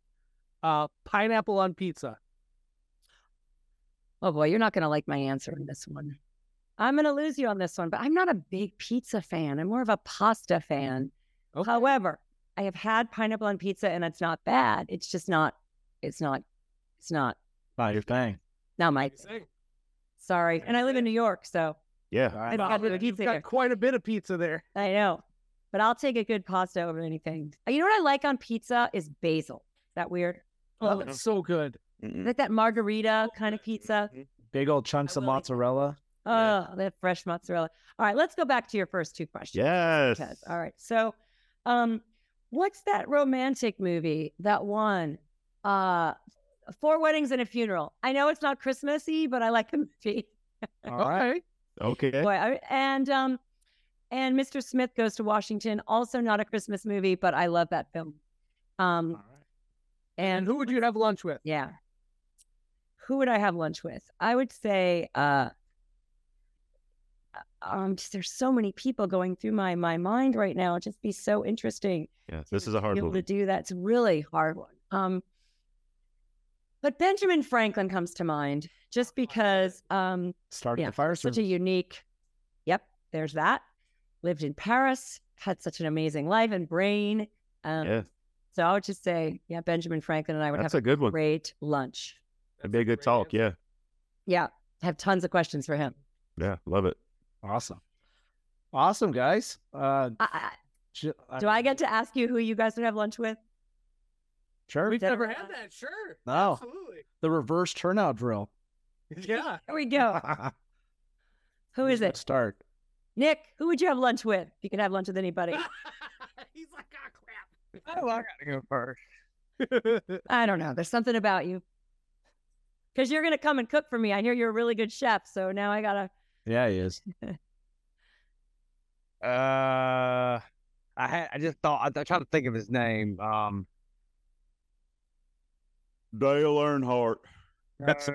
Uh, pineapple on pizza. Oh boy, you're not going to like my answer on this one. I'm going to lose you on this one, but I'm not a big pizza fan. I'm more of a pasta fan. Okay. However, I have had pineapple on pizza and it's not bad. It's just not, it's not, it's not, Not your thing. not my, thing. sorry. And I live in New York, so Yeah. I I don't have You've pizza got here. quite a bit of pizza there. I know, but I'll take a good pasta over anything. Uh, You know what I like on pizza is basil. Is that weird? Oh, it's so good. Like that margarita kind of pizza. Big old chunks of mozzarella. Oh, that fresh mozzarella. All right, let's go back to your first two questions. Yes. Because, all right. So, um, what's that romantic movie? That one, uh, Four Weddings and a Funeral. I know it's not Christmassy, but I like the movie. All right. Okay. Okay. Boy, I, and um, and Mr. Smith Goes to Washington. Also not a Christmas movie, but I love that film. Um, All right. and And who would you have lunch with? yeah, who would I have lunch with? I would say, uh, um, just, there's so many people going through my my mind right now. It'd just be so interesting. Yeah, this to is a hard be able one. to do That's really hard one. Um, but Benjamin Franklin comes to mind just because um, Started yeah, the fire such service. a unique. Yep, there's that. Lived in Paris, had such an amazing life and brain. Um, Yeah, So I would just say, yeah, Benjamin Franklin and I would that's have a good one. great lunch. That'd be a good talk. Yeah, Yeah, have tons of questions for him. yeah, love it. Awesome. Awesome, guys. Uh, I, j- I, do I get to ask you who you guys would have lunch with? Sure. We've never had that. Sure. No. Absolutely. The reverse turnout drill. Yeah. Here we go. Who is it? Start. Nick, who would you have lunch with? If you could have lunch with anybody. He's like, ah, Oh, I gotta go first. crap. I don't know. There's something about you. Because you're going to come and cook for me. I hear you're a really good chef. So now I got to. Yeah, he is. Uh, I had I just thought I, I tried to think of his name. Um, Dale Earnhardt. That's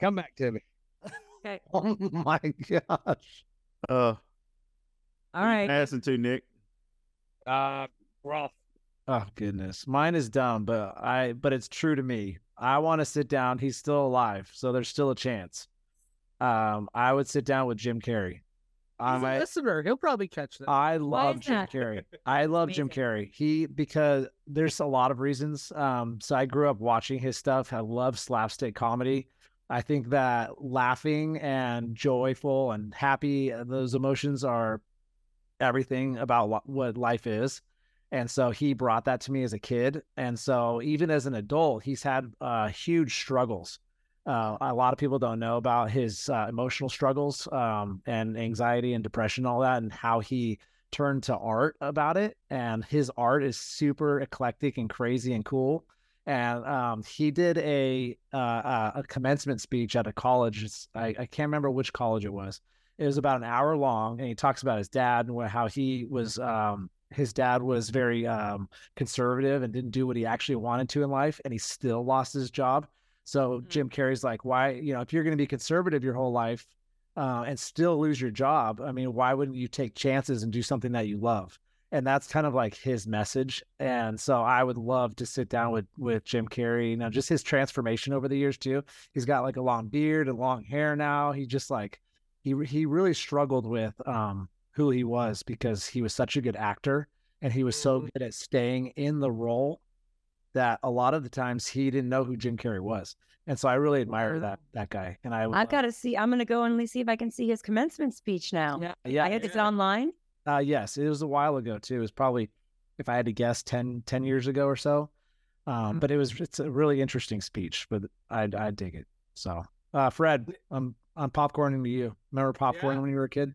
come back to me. Okay. Oh my gosh. Uh, All right. Passing to Nick. Uh, Ross. Oh goodness. Mine is dumb, but I but it's true to me. I want to sit down. He's still alive, so there's still a chance. Um, I would sit down with Jim Carrey. He's a I listener. He'll probably catch that. I love Jim that? Carrey. I love Jim Carrey. He because there's a lot of reasons. Um, so I grew up watching his stuff. I love slapstick comedy. I think that laughing and joyful and happy, uh, those emotions are everything about what, what life is. And so he brought that to me as a kid. And so even as an adult, he's had uh, huge struggles. Uh, a lot of people don't know about his uh, emotional struggles um, and anxiety and depression, all that, and how he turned to art about it. And his art is super eclectic and crazy and cool. And um, he did a uh, uh, a commencement speech at a college. I, I can't remember which college it was. It was about an hour long, and he talks about his dad and how he was. Um, his dad was very um, conservative and didn't do what he actually wanted to in life, and he still lost his job. So Mhm. Jim Carrey's like, why, you know, if you're going to be conservative your whole life uh, and still lose your job, I mean, why wouldn't you take chances and do something that you love? And that's kind of like his message. And so I would love to sit down with with Jim Carrey. You know, just his transformation over the years too. He's got like a long beard and long hair now. He just like he he really struggled with um who he was because he was such a good actor and he was so Mhm. good at staying in the role that a lot of the times he didn't know who Jim Carrey was. And so I really admire that that guy. And I I've got to see. I'm going to go and see if I can see his commencement speech now. Yeah. yeah I had get online. Uh, yes, it was a while ago too. It was probably, if I had to guess, 10, 10 years ago or so. Um, but it was it's a really interesting speech, but I I dig it. So, uh, Fred, I'm I'm popcorning to you. Remember popcorn Yeah. when you were a kid?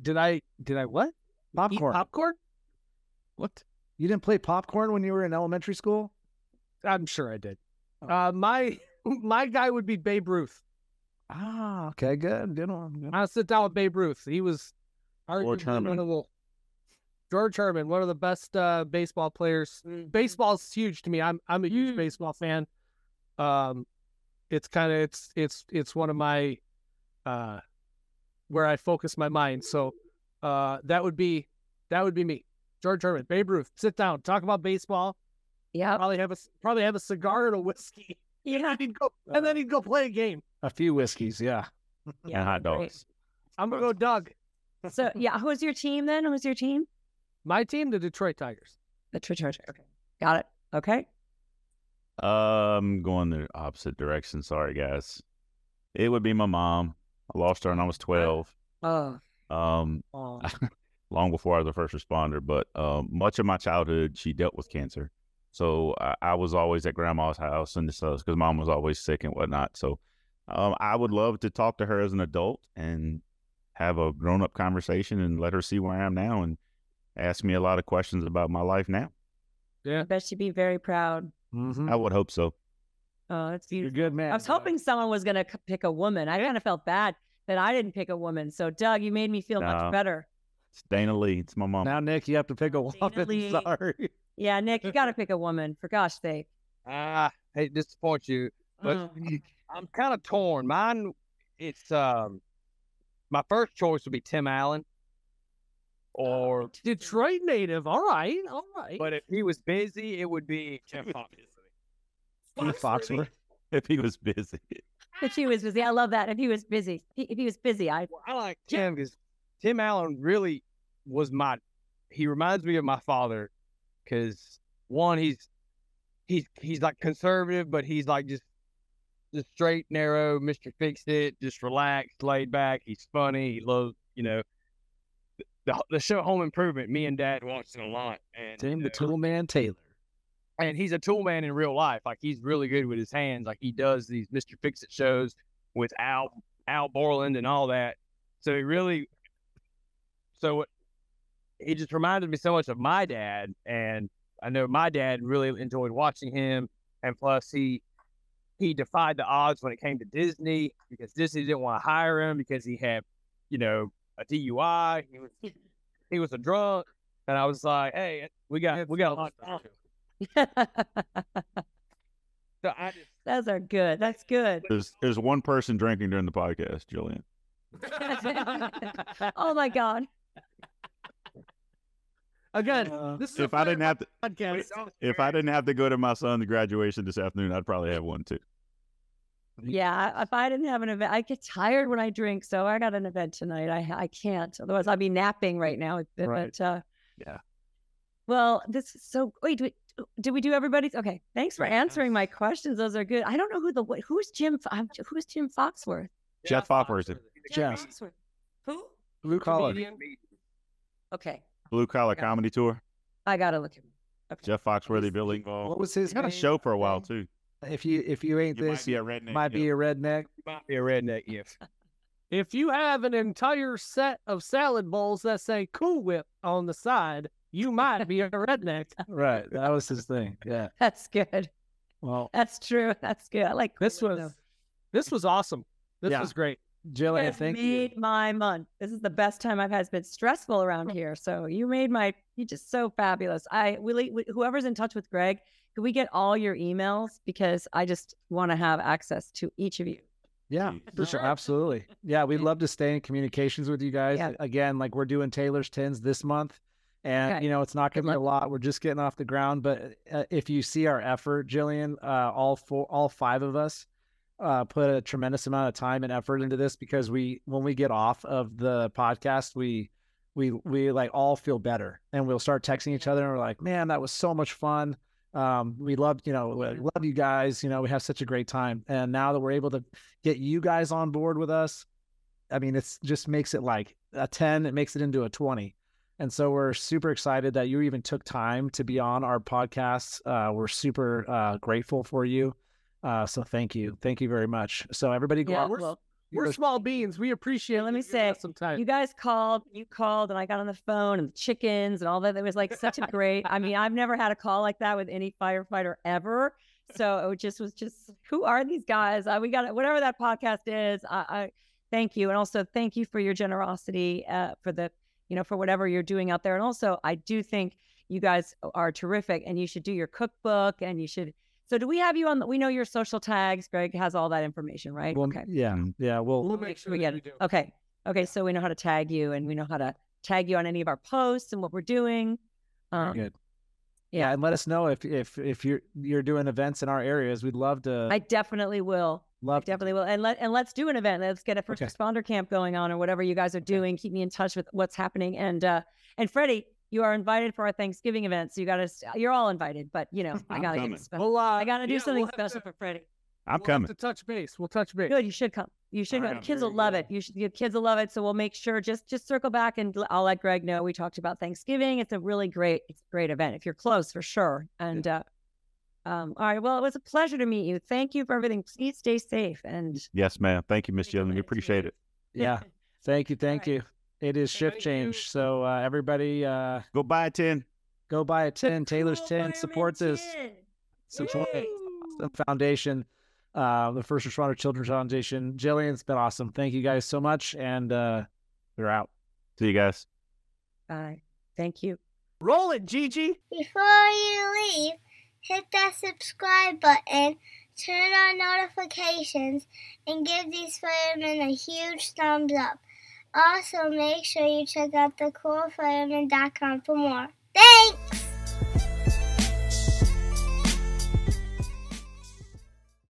Did I? Did I what? Eat Popcorn. popcorn? What? you didn't play popcorn when you were in elementary school? I'm sure I did. Oh. Uh, my my guy would be Babe Ruth. Ah, okay, good, good one. Good. I'll sit down with Babe Ruth. He was George Herman. of George Herman, one of the best uh, baseball players. Mm-hmm. Baseball's huge to me. I'm I'm a huge Mm. baseball fan. Um, it's kind of it's it's it's one of my uh where I focus my mind. So uh that would be that would be me. George Herman, Babe Ruth. Sit down, talk about baseball. Yeah, Probably have a probably have a cigar and a whiskey. Yeah. And then he'd go and then he'd go play a game. A few whiskeys, yeah. yeah and hot great. dogs. I'm gonna go Doug. So yeah, who's your team then? Who's your team? My team, the Detroit Tigers. The Detroit. Tigers. Okay, got it. Okay. Um, going the opposite direction. Sorry, guys. It would be my mom. I lost her when I was twelve. Oh, Um, Oh, long before I was a first responder. But um, much of my childhood, she dealt with cancer. So I, I was always at grandma's house and stuff because mom was always sick and whatnot. So um, I would love to talk to her as an adult and have a grown up conversation and let her see where I am now and ask me a lot of questions about my life now. Yeah. I bet she'd be very proud. Mhm. I would hope so. Oh, that's beautiful. You're beautiful. good, man. I was hoping someone was going to pick a woman. I kind of felt bad that I didn't pick a woman. So, Doug, you made me feel No. much better. It's Dana Lee. It's my mom. Now, Nick, you have to pick a woman. Lee. Sorry. Yeah, Nick, you got to pick a woman for gosh sake. Ah, I hate to disappoint you, but Oh. I'm kind of torn. Mine, it's um, my first choice would be Tim Allen, or Detroit native. All right. All right. but if he was busy, it would be Jeff Fox. Foxworth. if he was busy. If he was busy, I love that. If he was busy, if if he was busy, I Well, I like Tim because Tim Allen really was my. He reminds me of my father because one, he's he's he's like conservative, but he's like just just straight, narrow, Mister Fix It, just relaxed, laid back. He's funny. He loves you know the the show Home Improvement. Me and Dad watched it a lot, and Tim you the Tool Man Taylor. And he's a tool man in real life. Like he's really good with his hands. Like he does these Mr. Fix It shows with Al Al Borland and all that. So he really so he just reminded me so much of my dad and I know my dad really enjoyed watching him and plus he he defied the odds when it came to Disney because Disney didn't want to hire him because he had, you know, a DUI. He was he was a drunk. And I was like, hey, we got we got a lot So I just those are good. That's good. There's there's one person drinking during the podcast, Jillian. oh my god. Again, Uh, this is If I didn't have to, podcast. if I didn't have to go to my son's graduation this afternoon, I'd probably have one too. Yeah, if I didn't have an event, I get tired when I drink. So I got an event tonight. I I can't. Otherwise, I'd be napping right now. But, Right. uh, Yeah. Well, this is so. Wait, did we, did we do everybody's? Okay, thanks for answering my questions. Those are good. I don't know who the who's Jim. Who's Jim Foxworth? Jeff Foxworth. Jeff. Foxworth. Who? Blue collar. Comedian. Okay, Blue Collar Okay. Comedy Tour, I gotta look him. Okay. Jeff Foxworthy, Bill What was his He's got a show for a while too. If you if you ain't You might this, be a redneck. might be yeah. a redneck. might be a redneck gift. If you have an entire set of salad bowls that say Cool Whip on the side, you might be a redneck. Right. That was his thing. Yeah. That's good. Well, That's true. That's good. I like This was though. this was awesome. This Yeah. was great. You Jillian, guys thank you. made my month. This is the best time I've had. It's been stressful around oh. here. So you made my, you're just so fabulous. I really, whoever's in touch with Greg, can we get all your emails? Because I just want to have access to each of you. Yeah, for sure. Sure. Absolutely. Yeah, we'd love to stay in communications with you guys. Yeah. Again, like we're doing Taylor's tins this month. And, Okay. you know, it's not going to be a lot. We're just getting off the ground. But uh, if you see our effort, Jillian, uh, all four, all five of us uh, put a tremendous amount of time and effort into this because we, when we get off of the podcast, we, we, we like all feel better and we'll start texting each other and we're like, man, that was so much fun. Um, we love, you know, we love you guys. You know, we have such a great time. And now that we're able to get you guys on board with us, I mean, it's just makes it like a 10, it makes it into a 20. And so we're super excited that you even took time to be on our podcast. Uh, we're super uh, grateful for you. Uh, so thank you. Thank you very much. So everybody go Yeah. out. we're- Well, We're small beans. We appreciate. let me you giving us say, some time. you guys called, you called, and I got on the phone and the chickens and all that. It was like such a great. I mean, I've never had a call like that with any firefighter ever. So it just was just, who are these guys? Uh, we got. Whatever that podcast is. I, I thank you, and also thank you for your generosity uh, for the, you know, for whatever you're doing out there. And also, I do think you guys are terrific, and you should do your cookbook, and you should. So, do we have you on? The, we know your social tags. Greg has all that information, right? Well, okay. Yeah. Yeah. We'll, We'll Make make sure sure we get it. do. Okay. Okay. So we know how to tag you and we know how to tag you on any of our posts and what we're doing. Very Um, good. yeah. Yeah. And let us know if, if, if you're, you're doing events in our areas. We'd love to, I definitely will. I love to definitely will. And let and let's do an event. Let's get a first Okay. responder camp going on or whatever you guys are doing. Keep me in touch with what's happening. And uh and Freddie, you are invited for our Thanksgiving event. So you got to. You're all invited, but you know I gotta coming. get special. We'll, uh, I gotta do yeah, something we'll special to- for Freddie. I'm we'll coming. Have to touch base. We'll touch base. Good. You should come. You should come. right, Kids will love good. it. You should. Your kids will love it. So we'll make sure. Just just circle back and I'll let Greg know. We talked about Thanksgiving. It's a really great. It's a great event if you're close for sure. And uh, um, all right. Well, it was a pleasure to meet you. Thank you for everything. Please stay safe and Yes, ma'am. Thank you, Miss Take Jillian. We appreciate it. Yeah. Thank you. Thank right. you. It is shift change. So uh, everybody Go buy a tin. go buy a tin. Taylor's Cool tin. Fireman Support this. tin. Support Woo! the foundation, uh, the First Responder Children's Foundation. Jillian, it's been awesome. Thank you guys so much. And uh, we're out. See you guys. Bye. Thank you. Roll it, Gigi. Before you leave, hit that subscribe button, turn on notifications, and give these firemen a huge thumbs up. Also, make sure you check out thecoolfireman.com for more. Thanks!